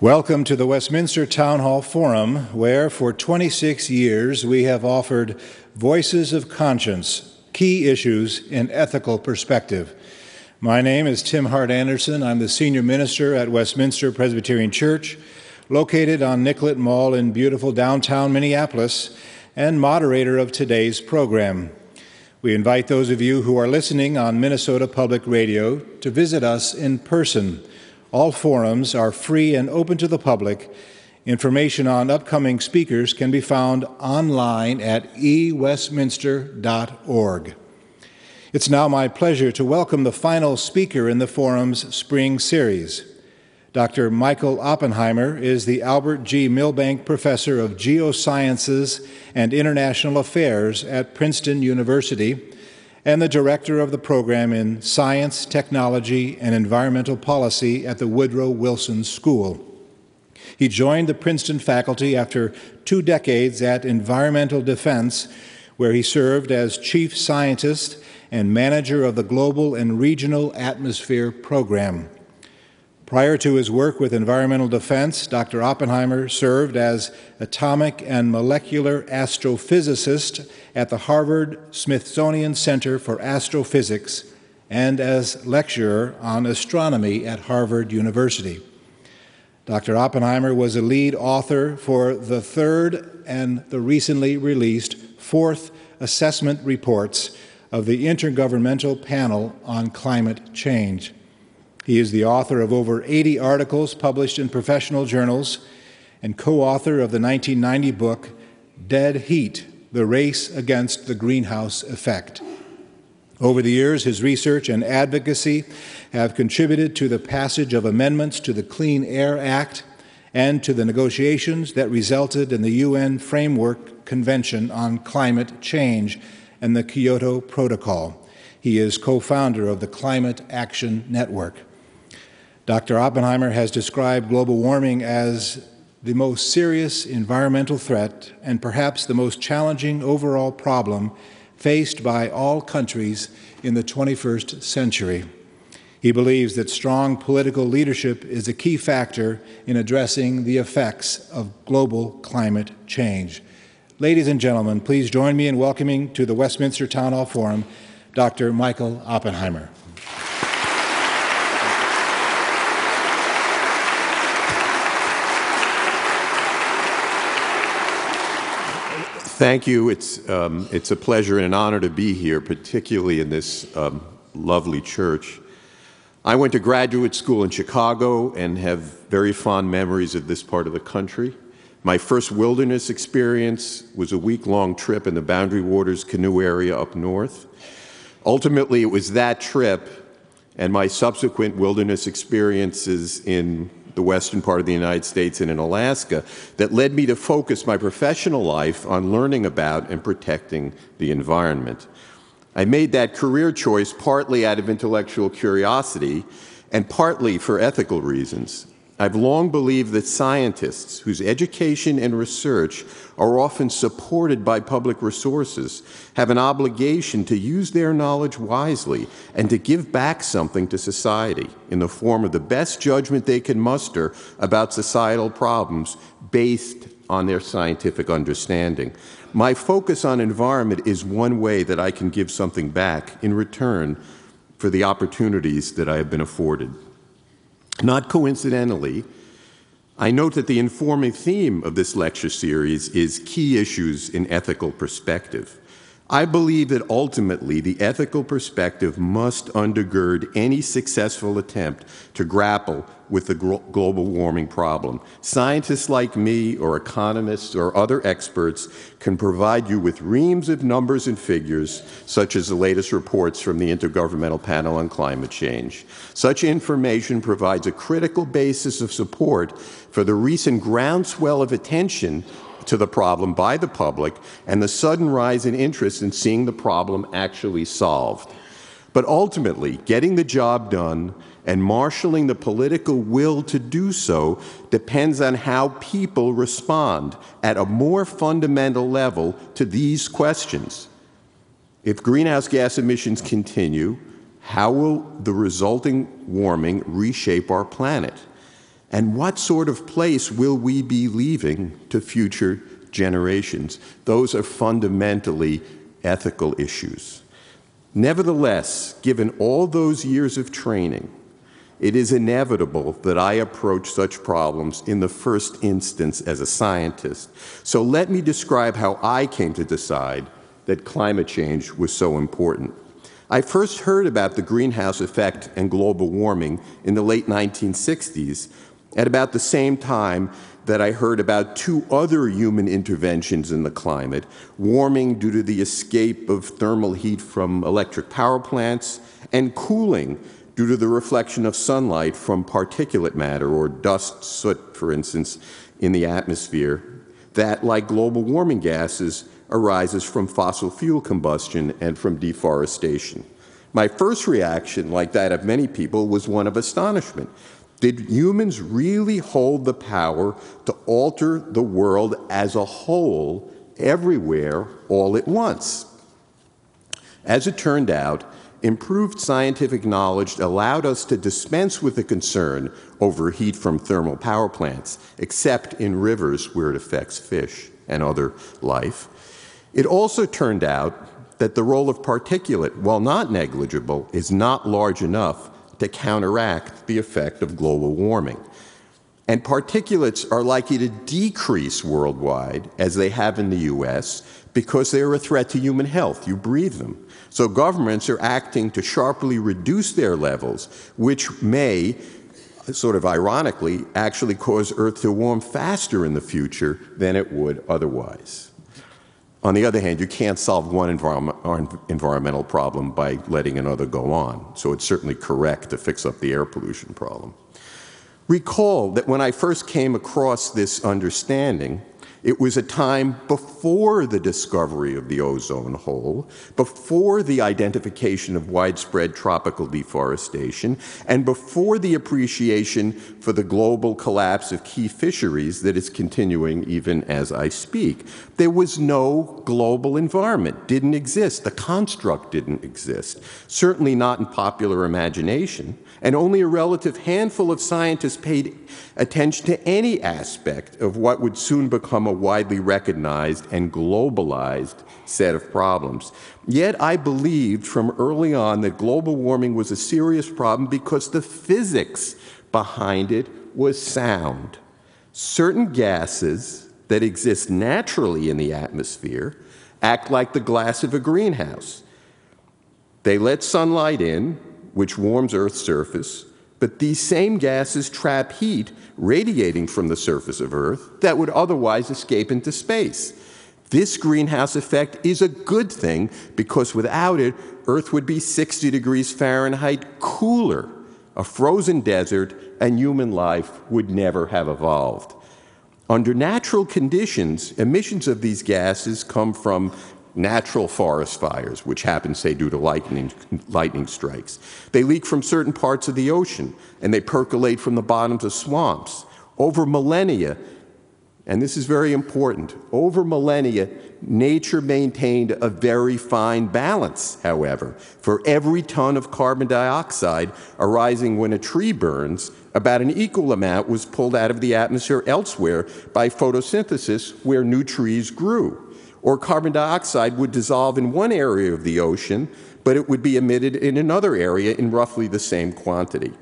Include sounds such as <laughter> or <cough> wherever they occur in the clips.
Welcome to the Westminster Town Hall Forum, where for 26 years we have offered voices of conscience, key issues in ethical perspective. My name is Tim Hart Andersen. I'm the senior minister at Westminster Presbyterian Church, located on Nicollet Mall in beautiful downtown Minneapolis, and moderator of today's program. We invite those of you who are listening on Minnesota Public Radio to visit us in person all forums are free and open to the public. Information on upcoming speakers can be found online at ewestminster.org. It's now my pleasure to welcome the final speaker in the forum's spring series. Dr. Michael Oppenheimer is the Albert G. Milbank Professor of Geosciences and International Affairs at Princeton University and the director of the program in Science, Technology, and Environmental Policy at the Woodrow Wilson School. He joined the Princeton faculty after two decades at Environmental Defense, where he served as chief scientist and manager of the Global and Regional Atmosphere Program. Prior to his work with environmental defense, Dr. Oppenheimer served as atomic and molecular astrophysicist at the Harvard Smithsonian Center for Astrophysics and as lecturer on astronomy at Harvard University. Dr. Oppenheimer was a lead author for the third and the recently released fourth assessment reports of the Intergovernmental Panel on Climate Change. He is the author of over 80 articles published in professional journals and co author of the 1990 book Dead Heat The Race Against the Greenhouse Effect. Over the years, his research and advocacy have contributed to the passage of amendments to the Clean Air Act and to the negotiations that resulted in the UN Framework Convention on Climate Change and the Kyoto Protocol. He is co founder of the Climate Action Network. Dr. Oppenheimer has described global warming as the most serious environmental threat and perhaps the most challenging overall problem faced by all countries in the 21st century. He believes that strong political leadership is a key factor in addressing the effects of global climate change. Ladies and gentlemen, please join me in welcoming to the Westminster Town Hall Forum Dr. Michael Oppenheimer. Thank you. It's, um, it's a pleasure and an honor to be here, particularly in this um, lovely church. I went to graduate school in Chicago and have very fond memories of this part of the country. My first wilderness experience was a week long trip in the Boundary Waters canoe area up north. Ultimately, it was that trip and my subsequent wilderness experiences in the western part of the United States and in Alaska, that led me to focus my professional life on learning about and protecting the environment. I made that career choice partly out of intellectual curiosity and partly for ethical reasons. I've long believed that scientists whose education and research are often supported by public resources have an obligation to use their knowledge wisely and to give back something to society in the form of the best judgment they can muster about societal problems based on their scientific understanding. My focus on environment is one way that I can give something back in return for the opportunities that I have been afforded. Not coincidentally, I note that the informing theme of this lecture series is key issues in ethical perspective. I believe that ultimately the ethical perspective must undergird any successful attempt to grapple with the global warming problem. Scientists like me, or economists, or other experts can provide you with reams of numbers and figures, such as the latest reports from the Intergovernmental Panel on Climate Change. Such information provides a critical basis of support for the recent groundswell of attention to the problem by the public and the sudden rise in interest in seeing the problem actually solved. But ultimately, getting the job done and marshaling the political will to do so depends on how people respond at a more fundamental level to these questions. If greenhouse gas emissions continue, how will the resulting warming reshape our planet? And what sort of place will we be leaving to future generations? Those are fundamentally ethical issues. Nevertheless, given all those years of training, it is inevitable that I approach such problems in the first instance as a scientist. So let me describe how I came to decide that climate change was so important. I first heard about the greenhouse effect and global warming in the late 1960s at about the same time that I heard about two other human interventions in the climate warming due to the escape of thermal heat from electric power plants, and cooling due to the reflection of sunlight from particulate matter or dust, soot, for instance, in the atmosphere, that, like global warming gases, arises from fossil fuel combustion and from deforestation. My first reaction, like that of many people, was one of astonishment. Did humans really hold the power to alter the world as a whole, everywhere, all at once? As it turned out, improved scientific knowledge allowed us to dispense with the concern over heat from thermal power plants, except in rivers where it affects fish and other life. It also turned out that the role of particulate, while not negligible, is not large enough to counteract the effect of global warming. And particulates are likely to decrease worldwide, as they have in the US, because they are a threat to human health. You breathe them. So governments are acting to sharply reduce their levels, which may, sort of ironically, actually cause Earth to warm faster in the future than it would otherwise. On the other hand, you can't solve one environment, environmental problem by letting another go on. So it's certainly correct to fix up the air pollution problem. Recall that when I first came across this understanding, it was a time before the discovery of the ozone hole, before the identification of widespread tropical deforestation, and before the appreciation for the global collapse of key fisheries that is continuing even as I speak. There was no global environment, didn't exist. The construct didn't exist, certainly not in popular imagination and only a relative handful of scientists paid attention to any aspect of what would soon become a widely recognized and globalized set of problems. Yet I believed from early on that global warming was a serious problem because the physics behind it was sound. Certain gases that exist naturally in the atmosphere act like the glass of a greenhouse. They let sunlight in, which warms Earth's surface, but these same gases trap heat radiating from the surface of Earth that would otherwise escape into space. This greenhouse effect is a good thing because without it, Earth would be 60 degrees Fahrenheit cooler, a frozen desert, and human life would never have evolved. Under natural conditions, emissions of these gases come from natural forest fires, which happen, say, due to lightning, lightning strikes. They leak from certain parts of the ocean, and they percolate from the bottoms of swamps. Over millennia, and this is very important, over millennia, nature maintained a very fine balance, however. For every ton of carbon dioxide arising when a tree burns, about an equal amount was pulled out of the atmosphere elsewhere by photosynthesis where new trees grew or carbon dioxide would dissolve in one area of the ocean, but it would be emitted in another area in roughly the same quantity.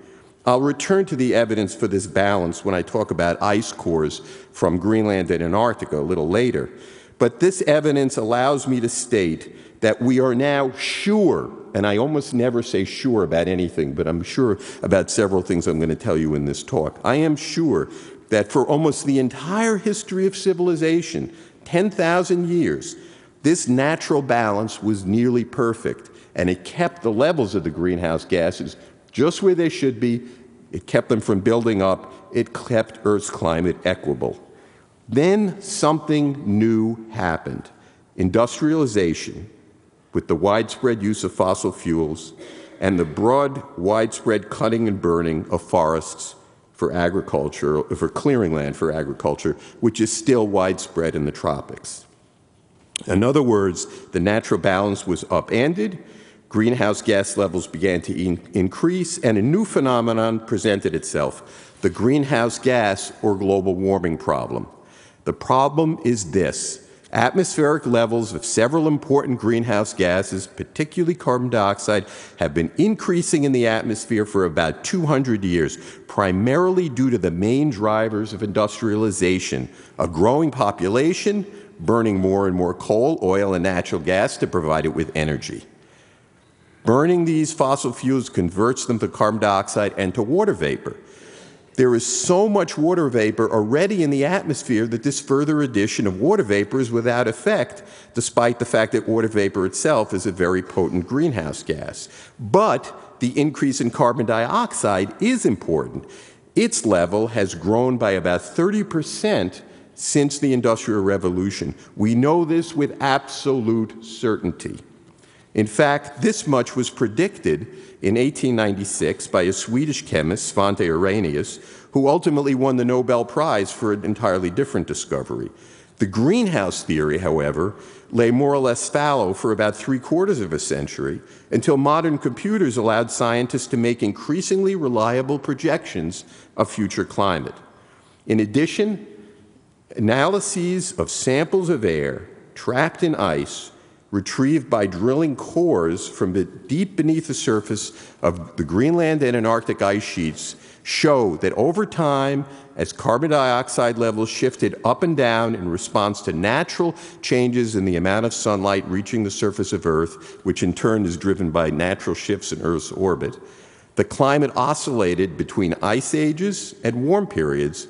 I'll return to the evidence for this balance when I talk about ice cores from Greenland and Antarctica a little later. But this evidence allows me to state that we are now sure, and I almost never say sure about anything, but I'm sure about several things I'm going to tell you in this talk. I am sure that for almost the entire history of civilization, 10,000 years, this natural balance was nearly perfect, and it kept the levels of the greenhouse gases just where they should be. It kept them from building up. It kept Earth's climate equable. Then something new happened industrialization, with the widespread use of fossil fuels and the broad, widespread cutting and burning of forests for agriculture, for clearing land for agriculture, which is still widespread in the tropics. In other words, the natural balance was upended, greenhouse gas levels began to in- increase, and a new phenomenon presented itself the greenhouse gas or global warming problem. The problem is this atmospheric levels of several important greenhouse gases, particularly carbon dioxide, have been increasing in the atmosphere for about 200 years, primarily due to the main drivers of industrialization a growing population, burning more and more coal, oil, and natural gas to provide it with energy. Burning these fossil fuels converts them to carbon dioxide and to water vapor. There is so much water vapor already in the atmosphere that this further addition of water vapor is without effect, despite the fact that water vapor itself is a very potent greenhouse gas. But the increase in carbon dioxide is important. Its level has grown by about 30% since the Industrial Revolution. We know this with absolute certainty. In fact, this much was predicted in 1896 by a Swedish chemist, Svante Arrhenius, who ultimately won the Nobel Prize for an entirely different discovery. The greenhouse theory, however, lay more or less fallow for about three quarters of a century until modern computers allowed scientists to make increasingly reliable projections of future climate. In addition, analyses of samples of air trapped in ice retrieved by drilling cores from deep beneath the surface of the Greenland and Antarctic ice sheets show that over time, as carbon dioxide levels shifted up and down in response to natural changes in the amount of sunlight reaching the surface of Earth, which in turn is driven by natural shifts in Earth's orbit, the climate oscillated between ice ages and warm periods.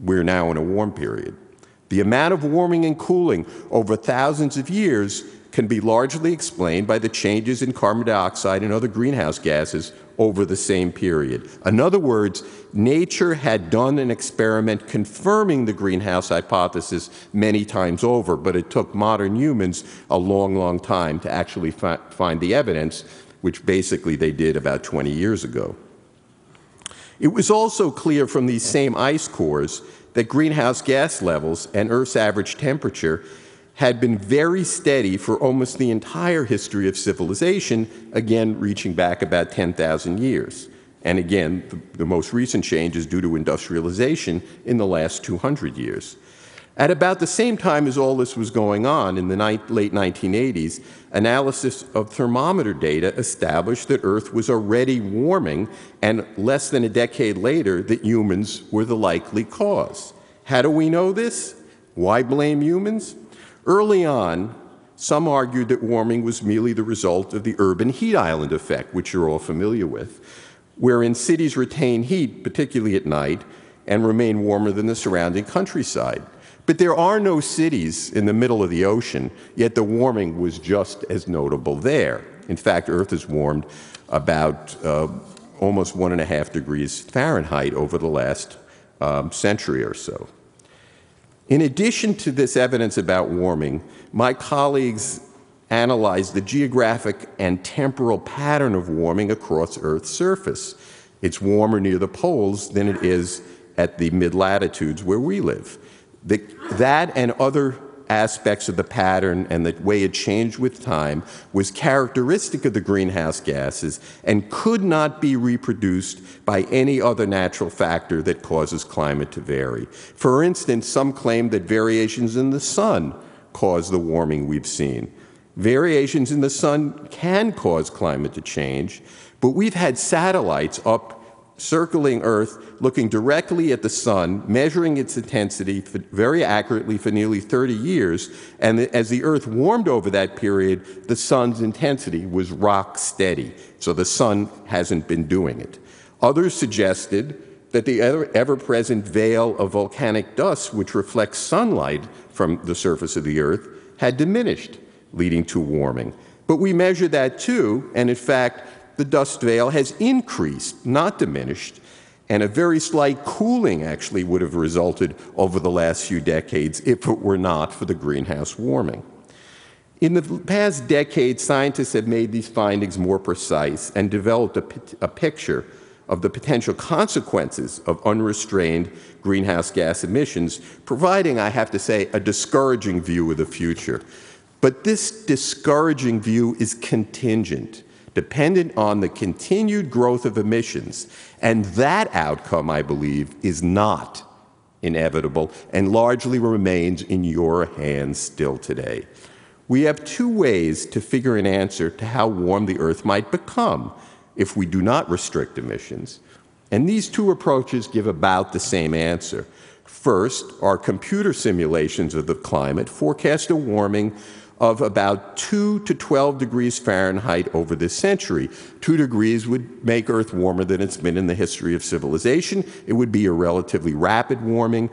We're now in a warm period. The amount of warming and cooling over thousands of years can be largely explained by the changes in carbon dioxide and other greenhouse gases over the same period. In other words, nature had done an experiment confirming the greenhouse hypothesis many times over, but it took modern humans a long, long time to actually fi- find the evidence, which basically they did about 20 years ago. It was also clear from these same ice cores that greenhouse gas levels and Earth's average temperature had been very steady for almost the entire history of civilization, again, reaching back about 10,000 years. And again, the, the, most recent change is due to industrialization in the last 200 years. At about the same time as all this was going on, in the late 1980s, analysis of thermometer data established that Earth was already warming, and less than a decade later, that humans were the likely cause. How do we know this? Why blame humans? Early on, some argued that warming was merely the result of the urban heat island effect, which you're all familiar with, wherein cities retain heat, particularly at night, and remain warmer than the surrounding countryside. But there are no cities in the middle of the ocean, yet the warming was just as notable there. In fact, Earth has warmed about uh, almost one and a half degrees Fahrenheit over the last um, century or so. In addition to this evidence about warming, my colleagues analyzed the geographic and temporal pattern of warming across Earth's surface. It's warmer near the poles than it is at the mid latitudes where we live. The, that and other aspects of the pattern and the way it changed with time was characteristic of the greenhouse gases and could not be reproduced by any other natural factor that causes climate to vary. For instance, some claim that variations in the sun cause the warming we've seen. Variations in the sun can cause climate to change, but we've had satellites up circling Earth, looking directly at the sun, measuring its intensity very accurately for nearly 30 years. And as the Earth warmed over that period, the sun's intensity was rock steady. So the sun hasn't been doing it. Others suggested that the ever present veil of volcanic dust, which reflects sunlight from the surface of the Earth, had diminished, leading to warming. But we measure that too, and in fact, the dust veil has increased, not diminished, and a very slight cooling actually would have resulted over the last few decades if it were not for the greenhouse warming. In the past decade, scientists have made these findings more precise and developed a, picture of the potential consequences of unrestrained greenhouse gas emissions, providing, I have to say, a discouraging view of the future. But this discouraging view is contingent dependent on the continued growth of emissions. And that outcome, I believe, is not inevitable and largely remains in your hands still today. We have two ways to figure an answer to how warm the Earth might become if we do not restrict emissions. And these two approaches give about the same answer. First, our computer simulations of the climate forecast a warming of about 2 to 12 degrees Fahrenheit over this century. 2 degrees would make Earth warmer than it's been in the history of civilization. It would be a relatively rapid warming.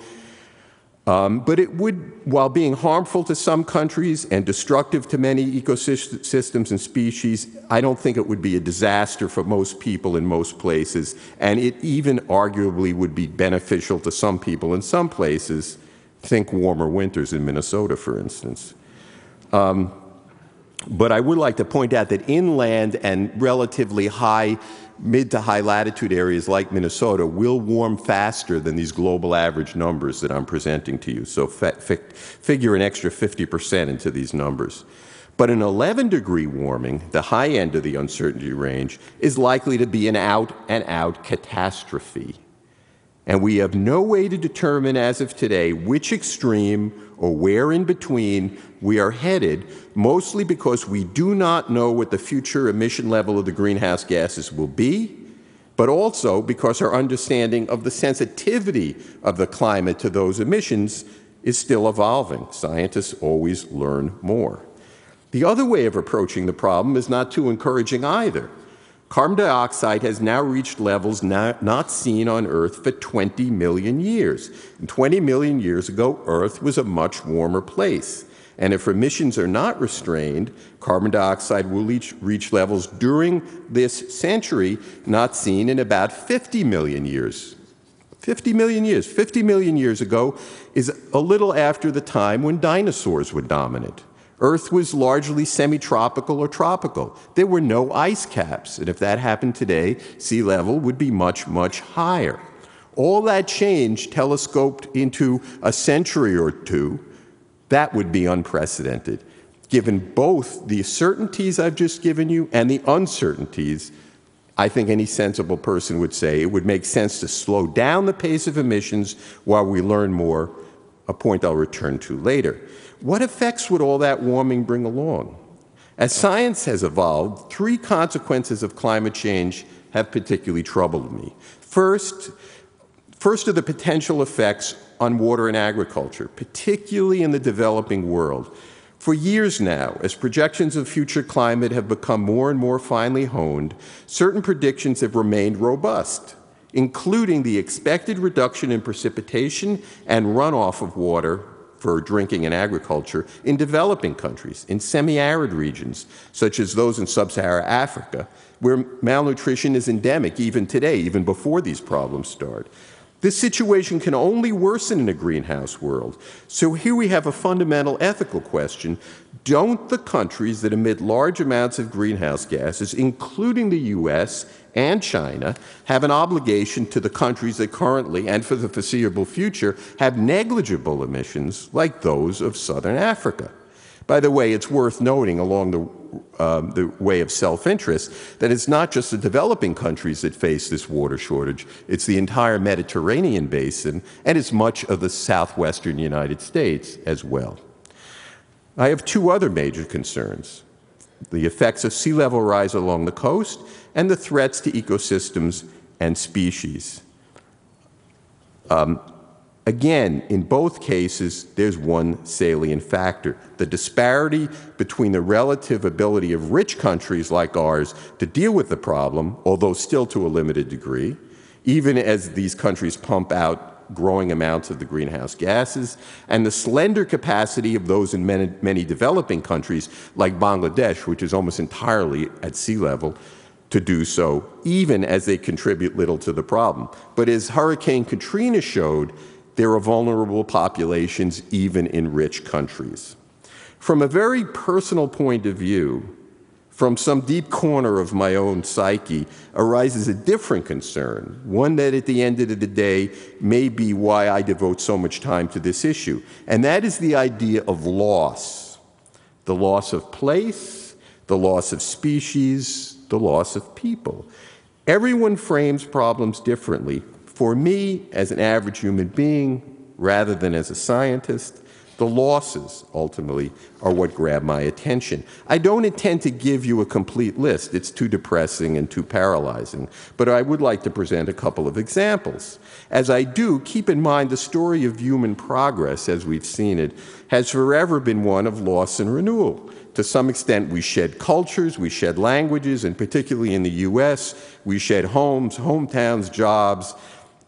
Um, but it would, while being harmful to some countries and destructive to many ecosystems and species, I don't think it would be a disaster for most people in most places. And it even arguably would be beneficial to some people in some places. Think warmer winters in Minnesota, for instance. Um, but I would like to point out that inland and relatively high, mid to high latitude areas like Minnesota will warm faster than these global average numbers that I'm presenting to you. So figure an extra 50% into these numbers. But an 11 degree warming, the high end of the uncertainty range, is likely to be an out and out catastrophe. And we have no way to determine as of today which extreme or where in between we are headed, mostly because we do not know what the future emission level of the greenhouse gases will be, but also because our understanding of the sensitivity of the climate to those emissions is still evolving. Scientists always learn more. The other way of approaching the problem is not too encouraging either. Carbon dioxide has now reached levels not, not, seen on Earth for 20 million years. And 20 million years ago, Earth was a much warmer place. And if emissions are not restrained, carbon dioxide will reach, reach levels during this century not seen in about 50 million years. 50 million years. 50 million years ago is a little after the time when dinosaurs were dominant. Earth was largely semi tropical or tropical. There were no ice caps, and if that happened today, sea level would be much, much higher. All that change telescoped into a century or two, that would be unprecedented. Given both the certainties I've just given you and the uncertainties, I think any sensible person would say it would make sense to slow down the pace of emissions while we learn more, a point I'll return to later. What effects would all that warming bring along? As science has evolved, three consequences of climate change have particularly troubled me. First, first are the potential effects on water and agriculture, particularly in the developing world. For years now, as projections of future climate have become more and more finely honed, certain predictions have remained robust, including the expected reduction in precipitation and runoff of water for drinking and agriculture in developing countries, in semi arid regions, such as those in sub Saharan Africa, where malnutrition is endemic even today, even before these problems start. This situation can only worsen in a greenhouse world. So here we have a fundamental ethical question. Don't the countries that emit large amounts of greenhouse gases, including the US and China, have an obligation to the countries that currently and for the foreseeable future have negligible emissions like those of southern Africa? By the way, it's worth noting along the um, the way of self interest, that it's not just the developing countries that face this water shortage, it's the entire Mediterranean basin, and it's much of the southwestern United States as well. I have two other major concerns the effects of sea level rise along the coast and the threats to ecosystems and species. Um, Again, in both cases, there's one salient factor the disparity between the relative ability of rich countries like ours to deal with the problem, although still to a limited degree, even as these countries pump out growing amounts of the greenhouse gases, and the slender capacity of those in many, many developing countries like Bangladesh, which is almost entirely at sea level, to do so, even as they contribute little to the problem. But as Hurricane Katrina showed, there are vulnerable populations even in rich countries. From a very personal point of view, from some deep corner of my own psyche arises a different concern, one that at the end of the day may be why I devote so much time to this issue, and that is the idea of loss the loss of place, the loss of species, the loss of people. Everyone frames problems differently. For me, as an average human being, rather than as a scientist, the losses, ultimately, are what grab my attention. I don't intend to give you a complete list, it's too depressing and too paralyzing, but I would like to present a couple of examples. As I do, keep in mind the story of human progress, as we've seen it, has forever been one of loss and renewal. To some extent, we shed cultures, we shed languages, and particularly in the US, we shed homes, hometowns, jobs,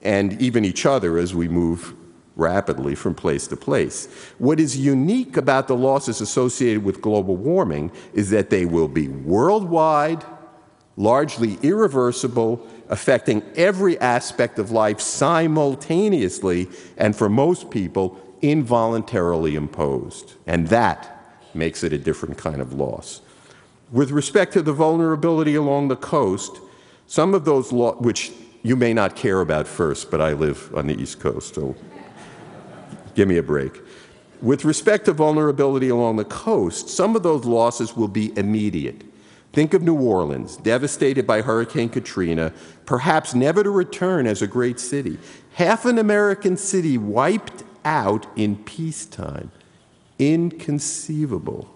and even each other as we move rapidly from place to place. What is unique about the losses associated with global warming is that they will be worldwide, largely irreversible, affecting every aspect of life simultaneously, and for most people, involuntarily imposed. And that makes it a different kind of loss. With respect to the vulnerability along the coast, some of those, lo- which you may not care about first, but I live on the East Coast, so Give me a break. With respect to vulnerability along the coast, some of those losses will be immediate. Think of New Orleans, devastated by Hurricane Katrina, perhaps never to return as a great city. Half an American city wiped out in peacetime. Inconceivable.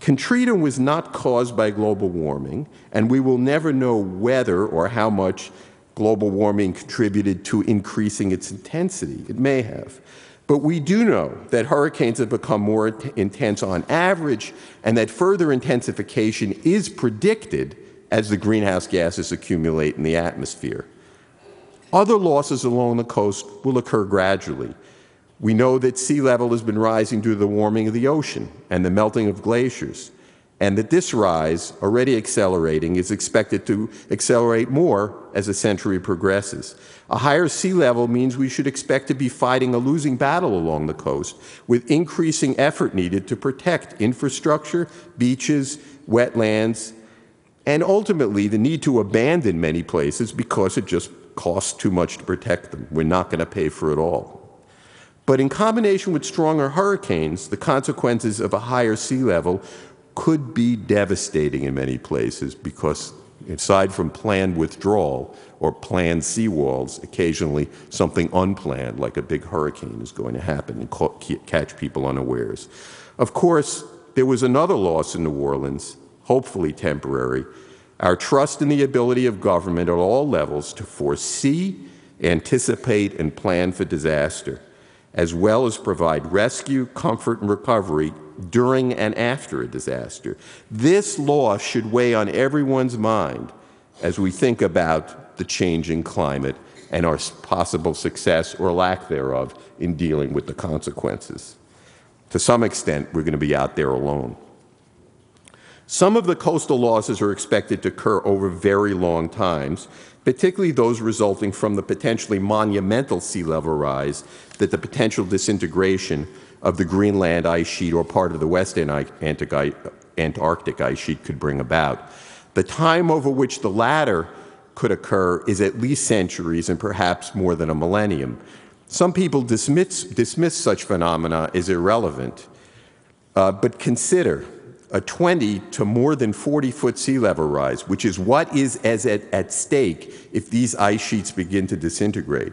Katrina was not caused by global warming, and we will never know whether or how much global warming contributed to increasing its intensity. It may have. But we do know that hurricanes have become more intense on average and that further intensification is predicted as the greenhouse gases accumulate in the atmosphere. Other losses along the coast will occur gradually. We know that sea level has been rising due to the warming of the ocean and the melting of glaciers and that this rise, already accelerating, is expected to accelerate more as the century progresses. A higher sea level means we should expect to be fighting a losing battle along the coast, with increasing effort needed to protect infrastructure, beaches, wetlands, and ultimately the need to abandon many places because it just costs too much to protect them. We're not going to pay for it all. But in combination with stronger hurricanes, the consequences of a higher sea level could be devastating in many places because, aside from planned withdrawal or planned seawalls, occasionally something unplanned, like a big hurricane, is going to happen and catch people unawares. Of course, there was another loss in New Orleans, hopefully temporary our trust in the ability of government at all levels to foresee, anticipate, and plan for disaster, as well as provide rescue, comfort, and recovery during and after a disaster. This law should weigh on everyone's mind as we think about the changing climate and our possible success or lack thereof in dealing with the consequences. To some extent, we're going to be out there alone. Some of the coastal losses are expected to occur over very long times, particularly those resulting from the potentially monumental sea level rise that the potential disintegration of the Greenland ice sheet or part of the West Antarctic ice sheet could bring about. The time over which the latter could occur is at least centuries and perhaps more than a millennium. Some people dismiss, dismiss such phenomena as irrelevant, uh, but consider a 20 to more than 40 foot sea level rise, which is what is as at, at stake if these ice sheets begin to disintegrate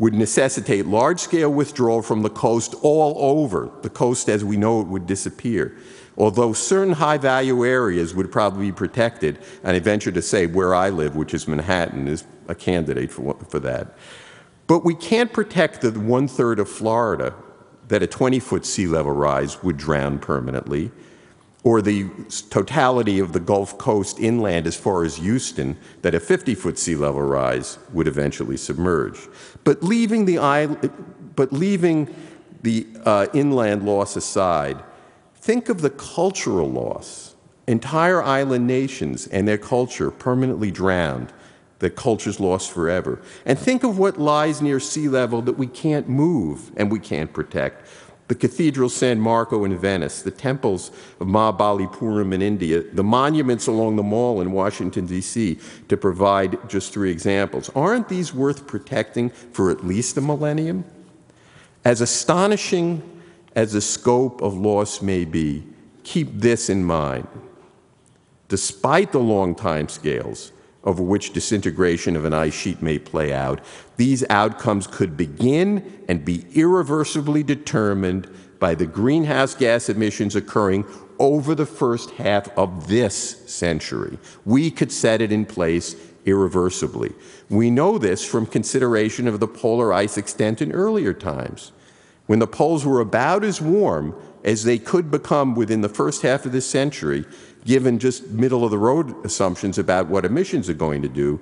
would necessitate large scale withdrawal from the coast all over. The coast as we know it would disappear. Although certain high value areas would probably be protected, and I venture to say where I live, which is Manhattan, is a candidate for, for that. But we can't protect the one third of Florida that a 20 foot sea level rise would drown permanently or the totality of the Gulf Coast inland as far as Houston, that a 50 foot sea level rise would eventually submerge. But leaving the, island, but leaving the uh, inland loss aside, think of the cultural loss. Entire island nations and their culture permanently drowned, their cultures lost forever. And think of what lies near sea level that we can't move and we can't protect the Cathedral San Marco in Venice, the temples of Mahabalipuram in India, the monuments along the mall in Washington, D.C., to provide just three examples. Aren't these worth protecting for at least a millennium? As astonishing as the scope of loss may be, keep this in mind. Despite the long time scales over which disintegration of an ice sheet may play out, these outcomes could begin and be irreversibly determined by the greenhouse gas emissions occurring over the first half of this century. We could set it in place irreversibly. We know this from consideration of the polar ice extent in earlier times. When the poles were about as warm as they could become within the first half of this century, given just middle of the road assumptions about what emissions are going to do,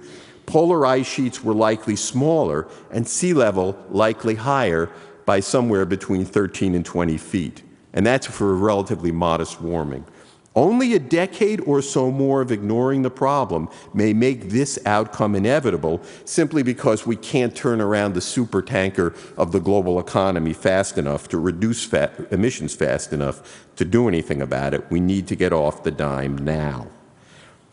polar ice sheets were likely smaller and sea level likely higher by somewhere between 13 and 20 feet and that's for a relatively modest warming. Only a decade or so more of ignoring the problem may make this outcome inevitable simply because we can't turn around the supertanker of the global economy fast enough to reduce fat emissions fast enough to do anything about it. We need to get off the dime now.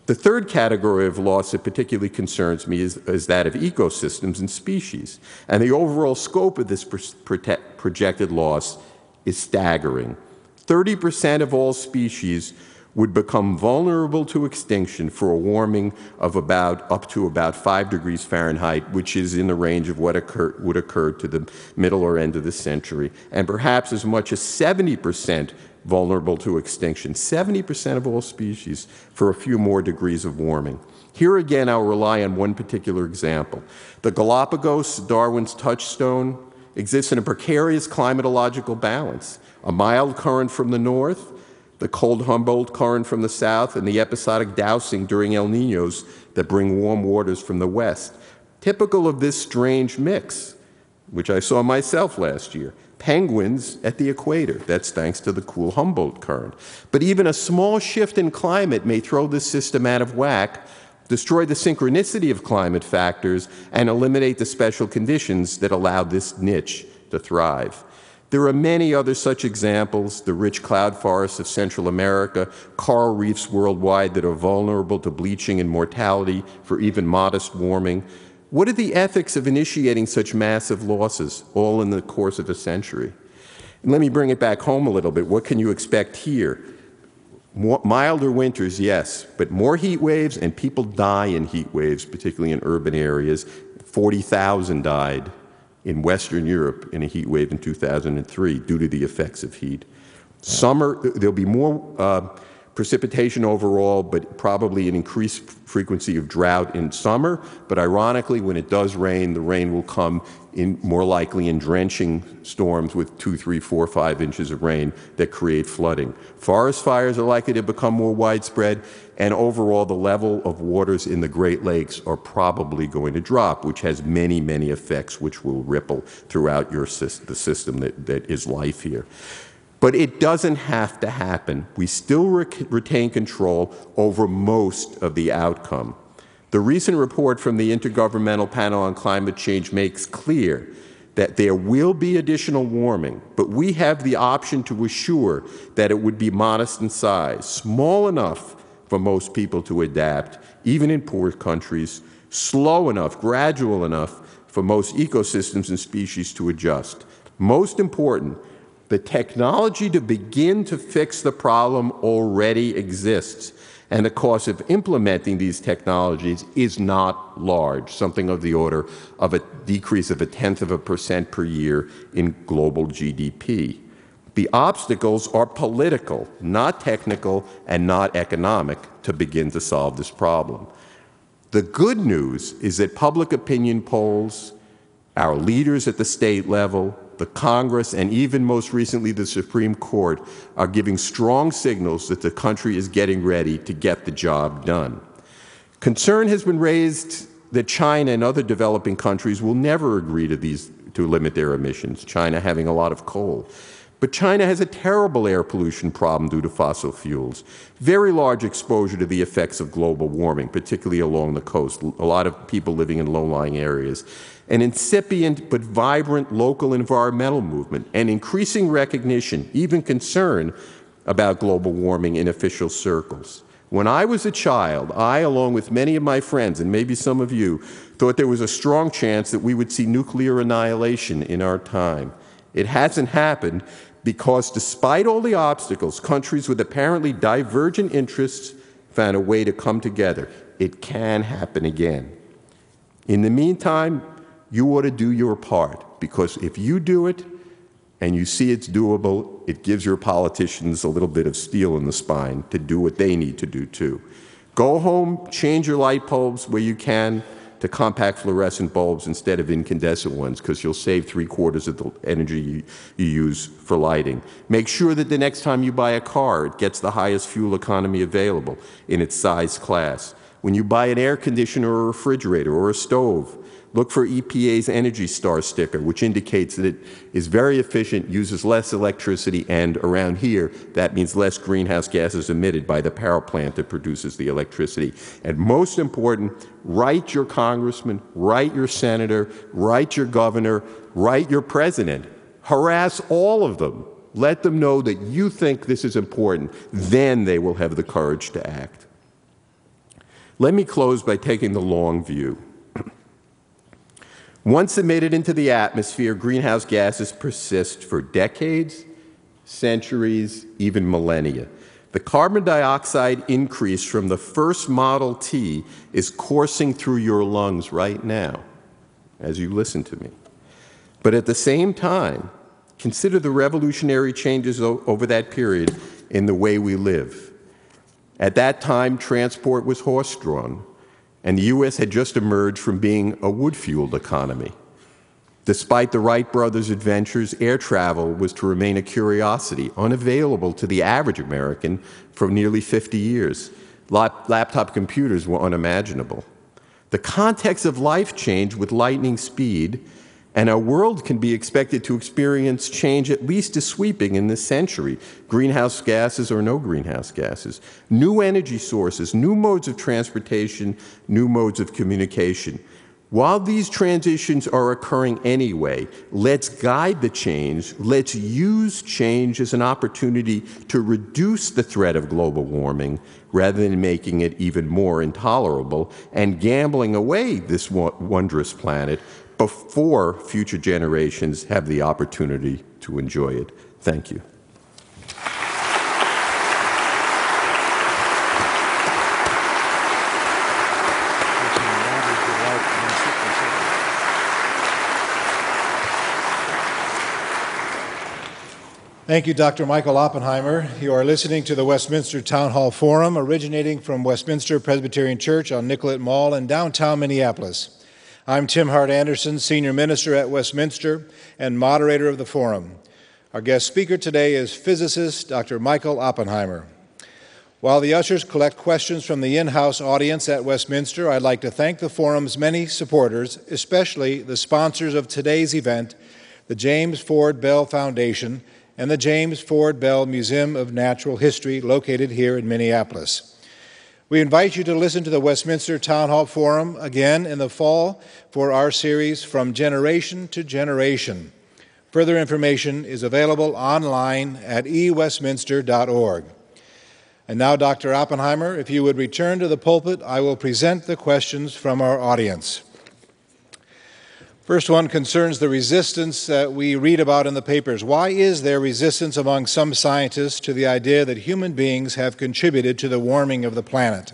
The third category of loss that particularly concerns me is, is that of ecosystems and species. And the overall scope of this projected loss is staggering. 30% of all species would become vulnerable to extinction for a warming of about up to about 5 degrees Fahrenheit, which is in the range of what occur, would occur to the middle or end of the century, and perhaps as much as 70% vulnerable to extinction, 70% of all species for a few more degrees of warming. Here again, I'll rely on one particular example. The Galapagos, Darwin's touchstone, exists in a precarious climatological balance. A mild current from the north, the cold Humboldt current from the south, and the episodic dousing during El Ninos that bring warm waters from the west. Typical of this strange mix, which I saw myself last year. Penguins at the equator. That's thanks to the cool Humboldt current. But even a small shift in climate may throw this system out of whack destroy the synchronicity of climate factors, and eliminate the special conditions that allow this niche to thrive. There are many other such examples the rich cloud forests of Central America, coral reefs worldwide that are vulnerable to bleaching and mortality for even modest warming. What are the ethics of initiating such massive losses, all in the course of a century? And let me bring it back home a little bit. What can you expect here? More, milder winters, yes, but more heat waves, and people die in heat waves, particularly in urban areas. 40,000 died in Western Europe in a heat wave in 2003 due to the effects of heat. Summer, there'll be more uh, precipitation overall, but probably an increased frequency of drought in summer. But ironically, when it does rain, the rain will come in more likely in drenching storms with two, three, four, five inches of rain that create flooding. Forest fires are likely to become more widespread, and overall, the level of waters in the Great Lakes are probably going to drop, which has many, many effects which will ripple throughout your, the system that, that is life here. But it doesn't have to happen. We still re retain control over most of the outcome. The recent report from the Intergovernmental Panel on Climate Change makes clear that there will be additional warming, but we have the option to assure that it would be modest in size, small enough for most people to adapt, even in poor countries, slow enough, gradual enough for most ecosystems and species to adjust. Most important, the technology to begin to fix the problem already exists, and the cost of implementing these technologies is not large, something of the order of a decrease of a tenth of a percent per year in global GDP. The obstacles are political, not technical, and not economic to begin to solve this problem. The good news is that public opinion polls, our leaders at the state level, the Congress, and even most recently the Supreme Court are giving strong signals that the country is getting ready to get the job done. Concern has been raised that China and other developing countries will never agree to these to limit their emissions, China having a lot of coal. But China has a terrible air pollution problem due to fossil fuels. Very large exposure to the effects of global warming, particularly along the coast. A lot of people living in low-lying areas an incipient but vibrant local environmental movement, and increasing recognition, even concern, about global warming in official circles. When I was a child, I, along with many of my friends, and maybe some of you, thought there was a strong chance that we would see nuclear annihilation in our time. It hasn't happened, because despite all the obstacles, countries with apparently divergent interests found a way to come together. It can happen again. In the meantime, you ought to do your part because if you do it and you see it's doable, it gives your politicians a little bit of steel in the spine to do what they need to do too. Go home, change your light bulbs where you can, to compact fluorescent bulbs instead of incandescent ones because you'll save three quarters of the energy you, you, use for lighting. Make sure that the next time you buy a car, it gets the highest fuel economy available in its size class. When you buy an air conditioner or a refrigerator or a stove, Look for EPA's Energy Star sticker, which indicates that it is very efficient, uses less electricity, and around here, that means less greenhouse gases emitted by the power plant that produces the electricity. And most important, write your congressman, write your senator, write your governor, write your president. Harass all of them. Let them know that you think this is important. Then they will have the courage to act. Let me close by taking the long view. Once emitted into the atmosphere, greenhouse gases persist for decades, centuries, even millennia. The carbon dioxide increase from the first Model T is coursing through your lungs right now as you listen to me. But at the same time, consider the revolutionary changes over that period in the way we live. At that time, transport was horse drawn and the U.S. had just emerged from being a wood fueled economy. Despite the Wright brothers' adventures, air travel was to remain a curiosity, unavailable to the average American for nearly 50 years. Lap laptop computers were unimaginable. The context of life changed with lightning speed, and our world can be expected to experience change at least as sweeping in this century greenhouse gases or no greenhouse gases, new energy sources, new modes of transportation, new modes of communication. While these transitions are occurring anyway, let's guide the change. Let's use change as an opportunity to reduce the threat of global warming rather than making it even more intolerable and gambling away this wondrous planet before future generations have the opportunity to enjoy it. Thank you. Thank you, Dr. Michael Oppenheimer. You are listening to the Westminster Town Hall Forum, originating from Westminster Presbyterian Church on Nicollet Mall in downtown Minneapolis. I'm Tim Hart Andersen, Senior Minister at Westminster and moderator of the forum. Our guest speaker today is physicist Dr. Michael Oppenheimer. While the ushers collect questions from the in house audience at Westminster, I'd like to thank the forum's many supporters, especially the sponsors of today's event, the James Ford Bell Foundation and the James Ford Bell Museum of Natural History, located here in Minneapolis. We invite you to listen to the Westminster Town Hall Forum again in the fall for our series From Generation to Generation. Further information is available online at ewestminster.org. And now, Dr. Oppenheimer, if you would return to the pulpit, I will present the questions from our audience. First one concerns the resistance that we read about in the papers. Why is there resistance among some scientists to the idea that human beings have contributed to the warming of the planet?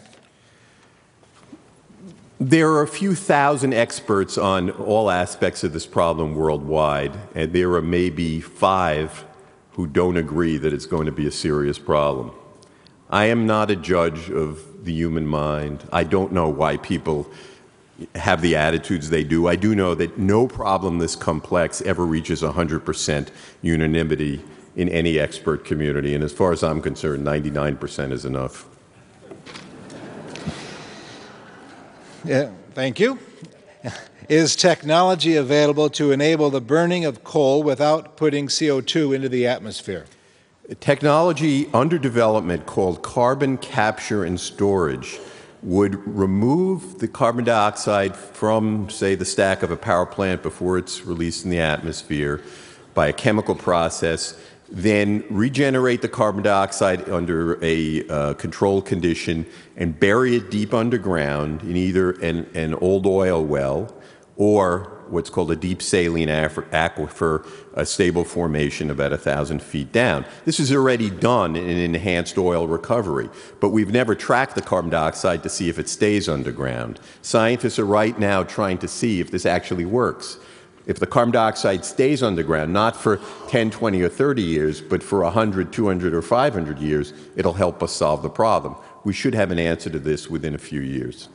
There are a few thousand experts on all aspects of this problem worldwide, and there are maybe five who don't agree that it's going to be a serious problem. I am not a judge of the human mind. I don't know why people have the attitudes they do. I do know that no problem this complex ever reaches 100% unanimity in any expert community. And as far as I'm concerned, 99% is enough. Yeah, thank you. Is technology available to enable the burning of coal without putting CO2 into the atmosphere? Technology under development called carbon capture and storage would remove the carbon dioxide from, say, the stack of a power plant before it's released in the atmosphere by a chemical process, then regenerate the carbon dioxide under a uh, controlled condition and bury it deep underground in either an, an old oil well or what's called a deep saline aquifer, a stable formation about a thousand feet down. This is already done in enhanced oil recovery, but we've never tracked the carbon dioxide to see if it stays underground. Scientists are right now trying to see if this actually works. If the carbon dioxide stays underground, not for 10, 20, or 30 years, but for 100, 200, or 500 years, it'll help us solve the problem. We should have an answer to this within a few years.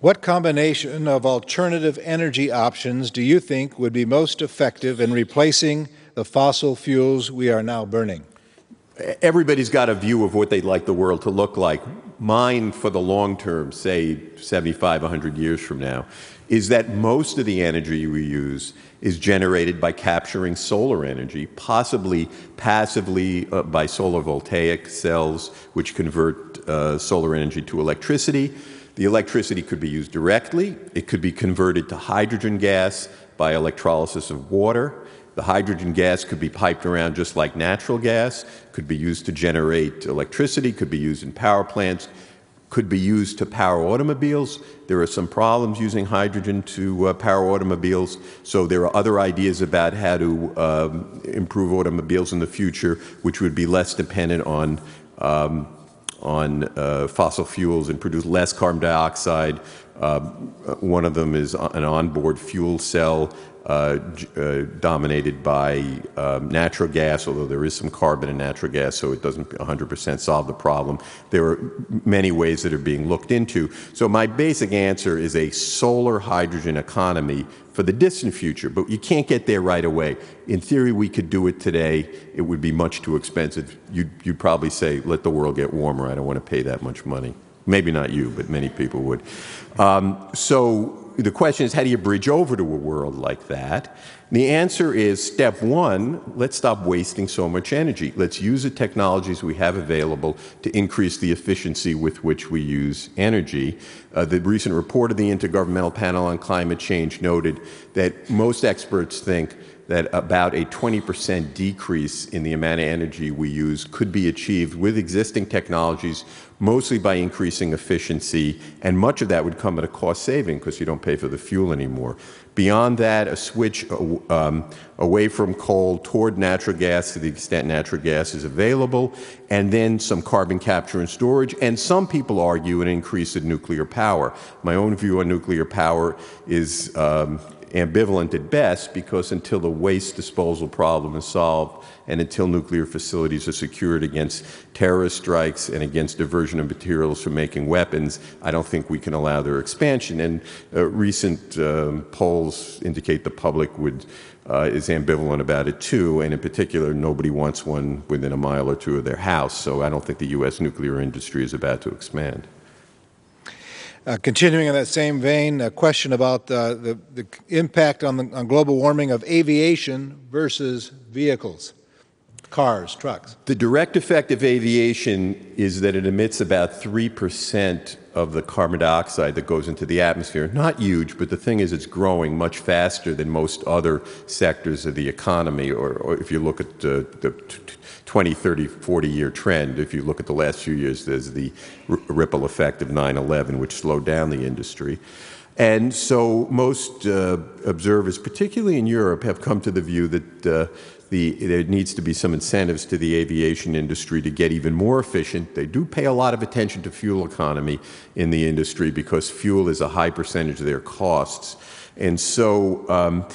What combination of alternative energy options do you think would be most effective in replacing the fossil fuels we are now burning? Everybody's got a view of what they'd like the world to look like. Mine, for the long term, say 75, 100 years from now, is that most of the energy we use is generated by capturing solar energy, possibly passively uh, by solar voltaic cells, which convert uh, solar energy to electricity the electricity could be used directly. It could be converted to hydrogen gas by electrolysis of water. The hydrogen gas could be piped around just like natural gas, could be used to generate electricity, could be used in power plants, could be used to power automobiles. There are some problems using hydrogen to uh, power automobiles, so there are other ideas about how to um, improve automobiles in the future, which would be less dependent on um, on uh, fossil fuels and produce less carbon dioxide. Uh, one of them is an onboard fuel cell uh, uh, dominated by um, natural gas, although there is some carbon in natural gas, so it doesn't 100% solve the problem. There are many ways that are being looked into. So my basic answer is a solar hydrogen economy for the distant future, but you can't get there right away. In theory, we could do it today. It would be much too expensive. You'd, you'd probably say, let the world get warmer. I don't want to pay that much money. Maybe not you, but many people would. Um, so the question is, how do you bridge over to a world like that? The answer is step one, let's stop wasting so much energy. Let's use the technologies we have available to increase the efficiency with which we use energy. Uh, the recent report of the Intergovernmental Panel on Climate Change noted that most experts think that about a 20% decrease in the amount of energy we use could be achieved with existing technologies, mostly by increasing efficiency, and much of that would come at a cost saving because you don't pay for the fuel anymore. Beyond that, a switch um, away from coal toward natural gas to the extent natural gas is available, and then some carbon capture and storage, and some people argue an increase in nuclear power. My own view on nuclear power is um, ambivalent at best because until the waste disposal problem is solved and until nuclear facilities are secured against terrorist strikes and against diversion of materials for making weapons, I don't think we can allow their expansion. And uh, recent um, polls indicate the public would uh, is ambivalent about it too, and in particular, nobody wants one within a mile or two of their house. So I don't think the U.S. nuclear industry is about to expand. Uh, continuing in that same vein, a question about uh, the, the, impact on, the, on global warming of aviation versus vehicles, cars, trucks. The direct effect of aviation is that it emits about 3% of the carbon dioxide that goes into the atmosphere. Not huge, but the thing is, it's growing much faster than most other sectors of the economy, or, or if you look at uh, the 20, 30, 40 year trend. If you look at the last few years, there's the ripple effect of 9 11, which slowed down the industry. And so most uh, observers, particularly in Europe, have come to the view that uh, the, there needs to be some incentives to the aviation industry to get even more efficient. They do pay a lot of attention to fuel economy in the industry because fuel is a high percentage of their costs. And so um,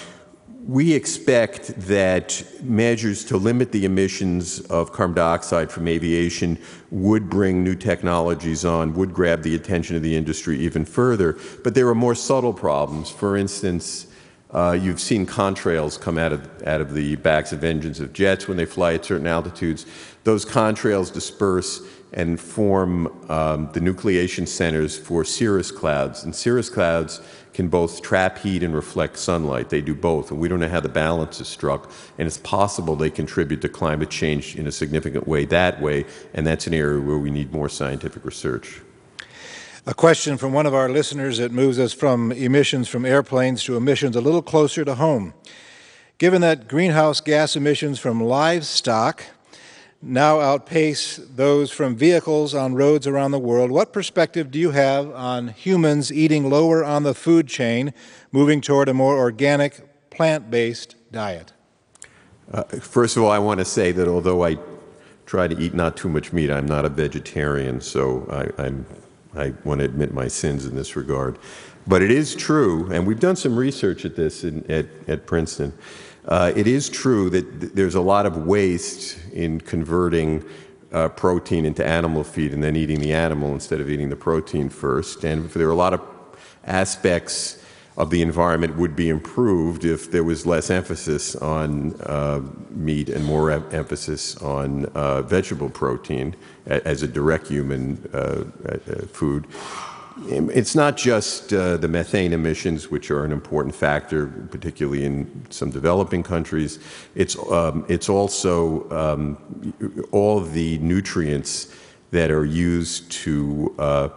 we expect that measures to limit the emissions of carbon dioxide from aviation would bring new technologies on, would grab the attention of the industry even further. But there are more subtle problems. For instance, uh, you've seen contrails come out of, out of the backs of engines of jets when they fly at certain altitudes. Those contrails disperse and form um, the nucleation centers for cirrus clouds. And cirrus clouds can both trap heat and reflect sunlight. They do both, and we don't know how the balance is struck. And it's possible they contribute to climate change in a significant way that way, and that's an area where we need more scientific research. A question from one of our listeners that moves us from emissions from airplanes to emissions a little closer to home. Given that greenhouse gas emissions from livestock now outpace those from vehicles on roads around the world. What perspective do you have on humans eating lower on the food chain, moving toward a more organic, plant based diet? Uh, first of all, I want to say that although I try to eat not too much meat, I'm not a vegetarian, so I, I'm, I want to admit my sins in this regard. But it is true, and we've done some research at this in, at, at Princeton. Uh, it is true that th- there's a lot of waste in converting uh, protein into animal feed and then eating the animal instead of eating the protein first. And there are a lot of aspects of the environment would be improved if there was less emphasis on uh, meat and more em- emphasis on uh, vegetable protein as a direct human uh, uh, food. It's not just uh, the methane emissions, which are an important factor, particularly in some developing countries. It's, um, it's also um, all the nutrients that are used to uh,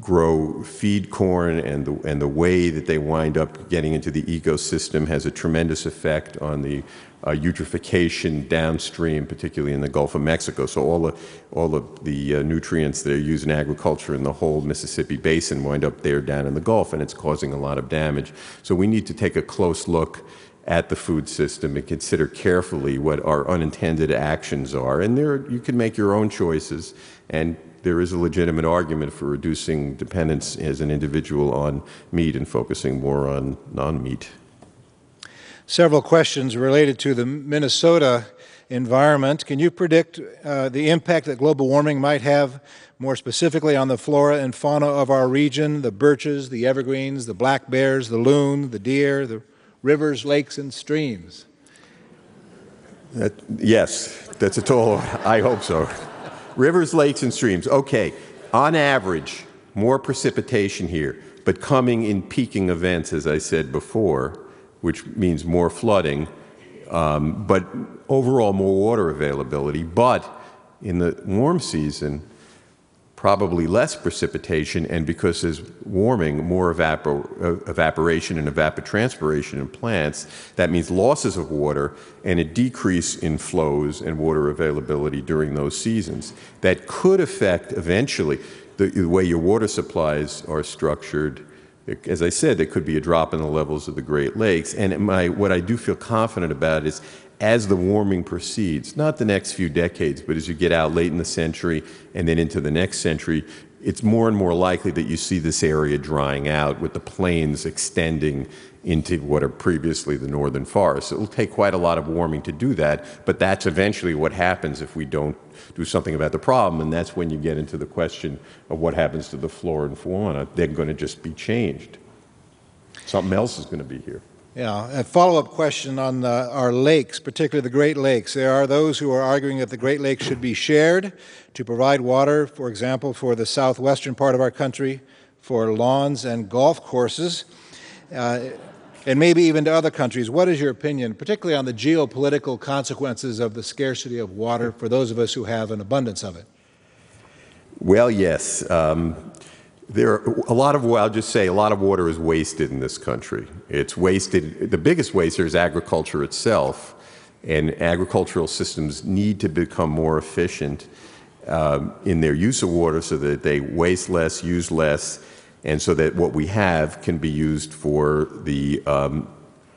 grow feed corn and the, and the way that they wind up getting into the ecosystem has a tremendous effect on the uh, eutrophication downstream, particularly in the Gulf of Mexico. So all, the, all of the uh, nutrients that are used in agriculture in the whole Mississippi basin wind up there down in the Gulf, and it's causing a lot of damage. So we need to take a close look at the food system and consider carefully what our unintended actions are. And there, you can make your own choices, and there is a legitimate argument for reducing dependence as an individual on meat and focusing more on non meat. Several questions related to the Minnesota environment. Can you predict uh, the impact that global warming might have more specifically on the flora and fauna of our region the birches, the evergreens, the black bears, the loon, the deer, the rivers, lakes, and streams? That, yes, that's a tall, I hope so. Rivers, lakes, and streams. Okay, on average, more precipitation here, but coming in peaking events, as I said before, which means more flooding, um, but overall more water availability. But in the warm season, probably less precipitation, and because there's warming, more evapor- evaporation and evapotranspiration in plants, that means losses of water and a decrease in flows and water availability during those seasons. That could affect eventually the, the way your water supplies are structured. As I said, there could be a drop in the levels of the Great Lakes. And my, what I do feel confident about is as the warming proceeds, not the next few decades, but as you get out late in the century and then into the next century, it's more and more likely that you see this area drying out with the plains extending into what are previously the northern forests. It will take quite a lot of warming to do that, but that's eventually what happens if we don't do something about the problem, and that's when you get into the question of what happens to the flora and fauna. They're going to just be changed. Something else is going to be here. Yeah, a follow up question on our lakes, particularly the Great Lakes. There are those who are arguing that the Great Lakes should be shared to provide water, for example, for the southwestern part of our country, for lawns and golf courses, uh, and maybe even to other countries. What is your opinion, particularly on the geopolitical consequences of the scarcity of water for those of us who have an abundance of it? Well, yes. Um, there are a lot of, I'll just say, a lot of water is wasted in this country. It's wasted, the biggest waster is agriculture itself, and agricultural systems need to become more efficient um, in their use of water so that they waste less, use less, and so that what we have can be used for the um,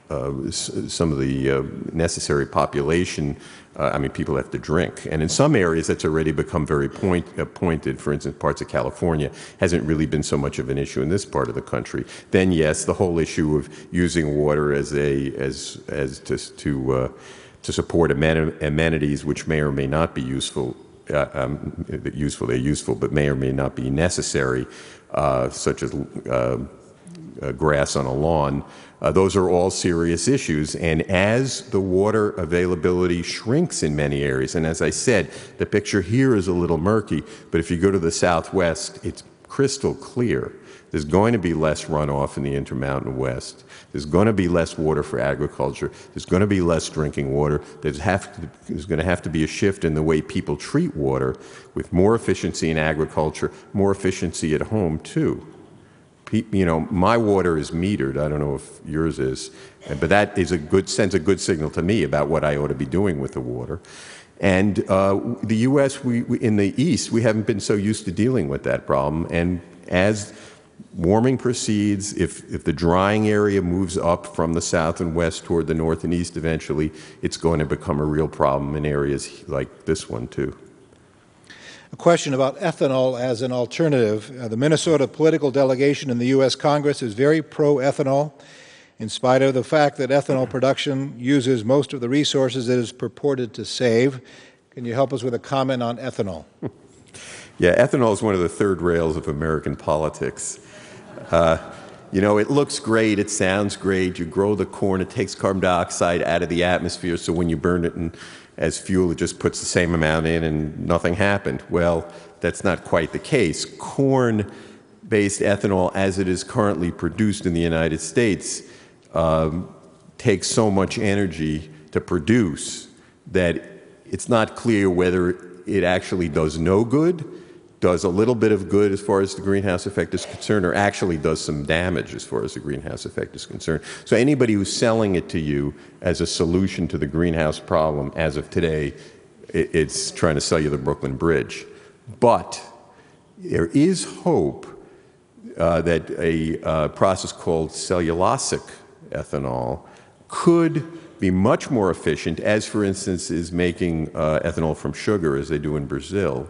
uh, some of the uh, necessary population I mean, people have to drink. And in some areas, that's already become very point, uh, pointed. For instance, parts of California hasn't really been so much of an issue in this part of the country. Then, yes, the whole issue of using water as a as as to to, uh, to support amenities, which may or may not be useful. Uh, um, useful, they're useful, but may or may not be necessary, uh, such as uh, grass on a lawn. Uh, those are all serious issues. And as the water availability shrinks in many areas, and as I said, the picture here is a little murky, but if you go to the southwest, it's crystal clear. There's going to be less runoff in the Intermountain West. There's going to be less water for agriculture. There's going to be less drinking water. There's, to, there's, going to have to be a shift in the way people treat water with more efficiency in agriculture, more efficiency at home, too you know, my water is metered. I don't know if yours is, but that is a good sends a good signal to me about what I ought to be doing with the water. And uh, the U.S., we, we, in the East, we haven't been so used to dealing with that problem. And as warming proceeds, if, if the drying area moves up from the south and west toward the north and east eventually, it's going to become a real problem in areas like this one, too. A question about ethanol as an alternative. Uh, the Minnesota political delegation in the U.S. Congress is very pro ethanol, in spite of the fact that ethanol production uses most of the resources it is purported to save. Can you help us with a comment on ethanol? <laughs> yeah, ethanol is one of the third rails of American politics. Uh, you know, it looks great, it sounds great. You grow the corn, it takes carbon dioxide out of the atmosphere, so when you burn it in, as fuel, it just puts the same amount in and nothing happened. Well, that's not quite the case. Corn based ethanol, as it is currently produced in the United States, um, takes so much energy to produce that it's not clear whether it actually does no good does a little bit of good as far as the greenhouse effect is concerned, or actually does some damage as far as the greenhouse effect is concerned. So, anybody who's selling it to you as a solution to the greenhouse problem as of today, it's trying to sell you the Brooklyn Bridge. But there is hope uh, that a uh, process called cellulosic ethanol could be much more efficient, as for instance is making uh, ethanol from sugar, as they do in Brazil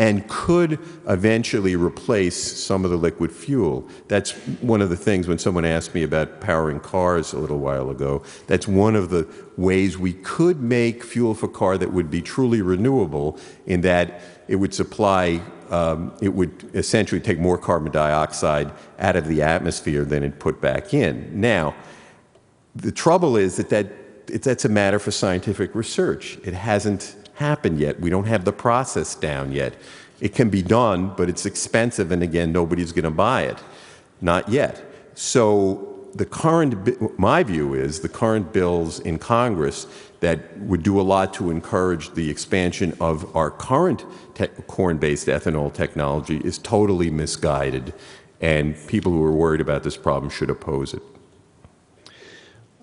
and could eventually replace some of the liquid fuel. That's one of the things when someone asked me about powering cars a little while ago. That's one of the ways we could make fuel for car that would be truly renewable in that it would supply um, it would essentially take more carbon dioxide out of the atmosphere than it put back in. Now, the trouble is that, that it, that's a matter for scientific research. It hasn't happened yet. We don't have the process down yet. It can be done, but it's expensive, and again, nobody's going to buy it. Not yet. So, the current, my view is the current bills in Congress that would do a lot to encourage the expansion of our current corn based ethanol technology is totally misguided, and people who are worried about this problem should oppose it.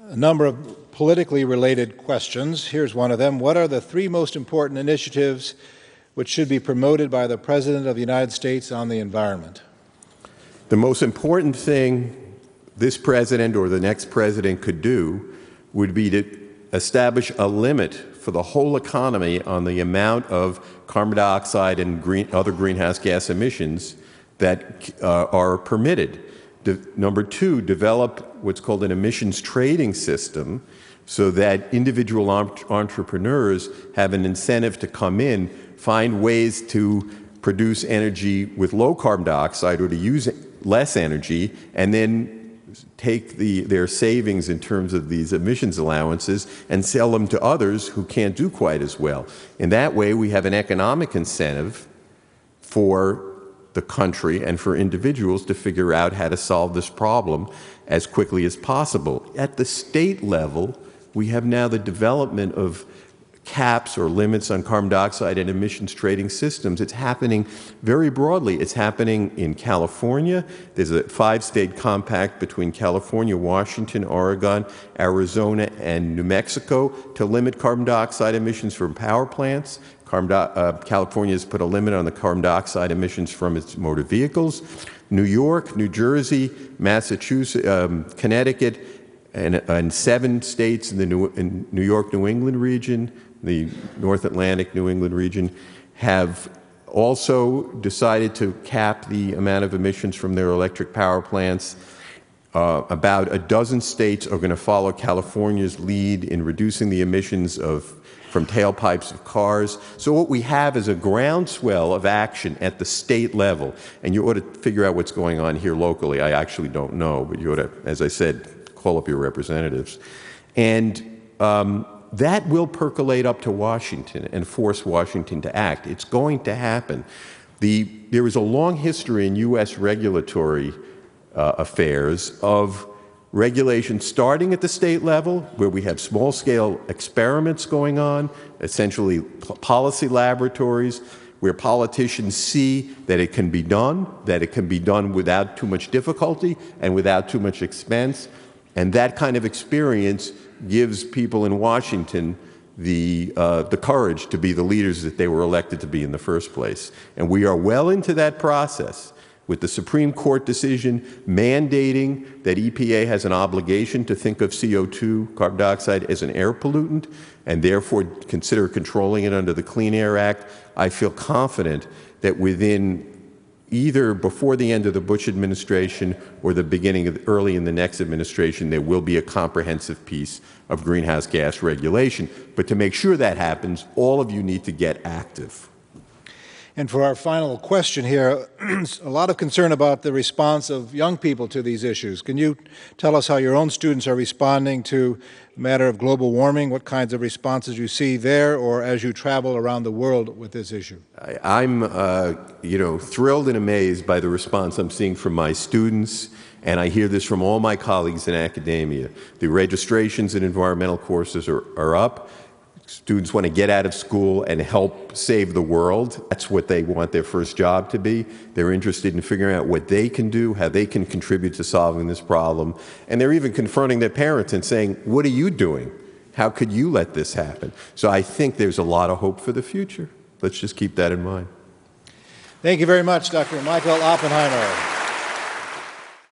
A number of politically related questions. Here's one of them What are the three most important initiatives which should be promoted by the President of the United States on the environment? The most important thing this president or the next president could do would be to establish a limit for the whole economy on the amount of carbon dioxide and green, other greenhouse gas emissions that uh, are permitted. De- number two, develop what's called an emissions trading system so that individual entrepreneurs have an incentive to come in, find ways to produce energy with low carbon dioxide or to use less energy, and then take the, their savings in terms of these emissions allowances and sell them to others who can't do quite as well. In that way, we have an economic incentive for the country and for individuals to figure out how to solve this problem as quickly as possible. At the state level, we have now the development of caps or limits on carbon dioxide and emissions trading systems. It's happening very broadly. It's happening in California. There's a five state compact between California, Washington, Oregon, Arizona, and New Mexico to limit carbon dioxide emissions from power plants. uh, California has put a limit on the carbon dioxide emissions from its motor vehicles. New York, New Jersey, Massachusetts, um, Connecticut, and, and seven states in the New, in New York, New England region, the North Atlantic, New England region, have also decided to cap the amount of emissions from their electric power plants. Uh, about a dozen states are going to follow California's lead in reducing the emissions of from tailpipes of cars. So what we have is a groundswell of action at the state level, and you ought to figure out what's going on here locally. I actually don't know, but you ought to, as I said, call up your representatives. And um, that will percolate up to Washington and force Washington to act. It's going to happen. The, there is a long history in U.S. regulatory uh, affairs of regulation starting at the state level, where we have small scale experiments going on, essentially policy laboratories, where politicians see that it can be done, that it can be done without too much difficulty and without too much expense. And that kind of experience gives people in Washington the, uh, the courage to be the leaders that they were elected to be in the first place. And we are well into that process with the Supreme Court decision mandating that EPA has an obligation to think of CO2, carbon dioxide, as an air pollutant and therefore consider controlling it under the Clean Air Act. I feel confident that within either before the end of the Bush administration or the beginning of early in the next administration, there will be a comprehensive piece of greenhouse gas regulation. But to make sure that happens, all of you need to get active. And for our final question here, <clears throat> a lot of concern about the response of young people to these issues. Can you tell us how your own students are responding to matter of global warming, what kinds of responses you see there, or as you travel around the world with this issue? I, am uh, you know, thrilled and amazed by the response I'm seeing from my students, and I hear this from all my colleagues in academia. The registrations in environmental courses are, are up. Students want to get out of school and help save the world. That's what they want their first job to be. They're interested in figuring out what they can do, how they can contribute to solving this problem. And they're even confronting their parents and saying, What are you doing? How could you let this happen? So I think there's a lot of hope for the future. Let's just keep that in mind. Thank you very much, Dr. Michael Oppenheimer.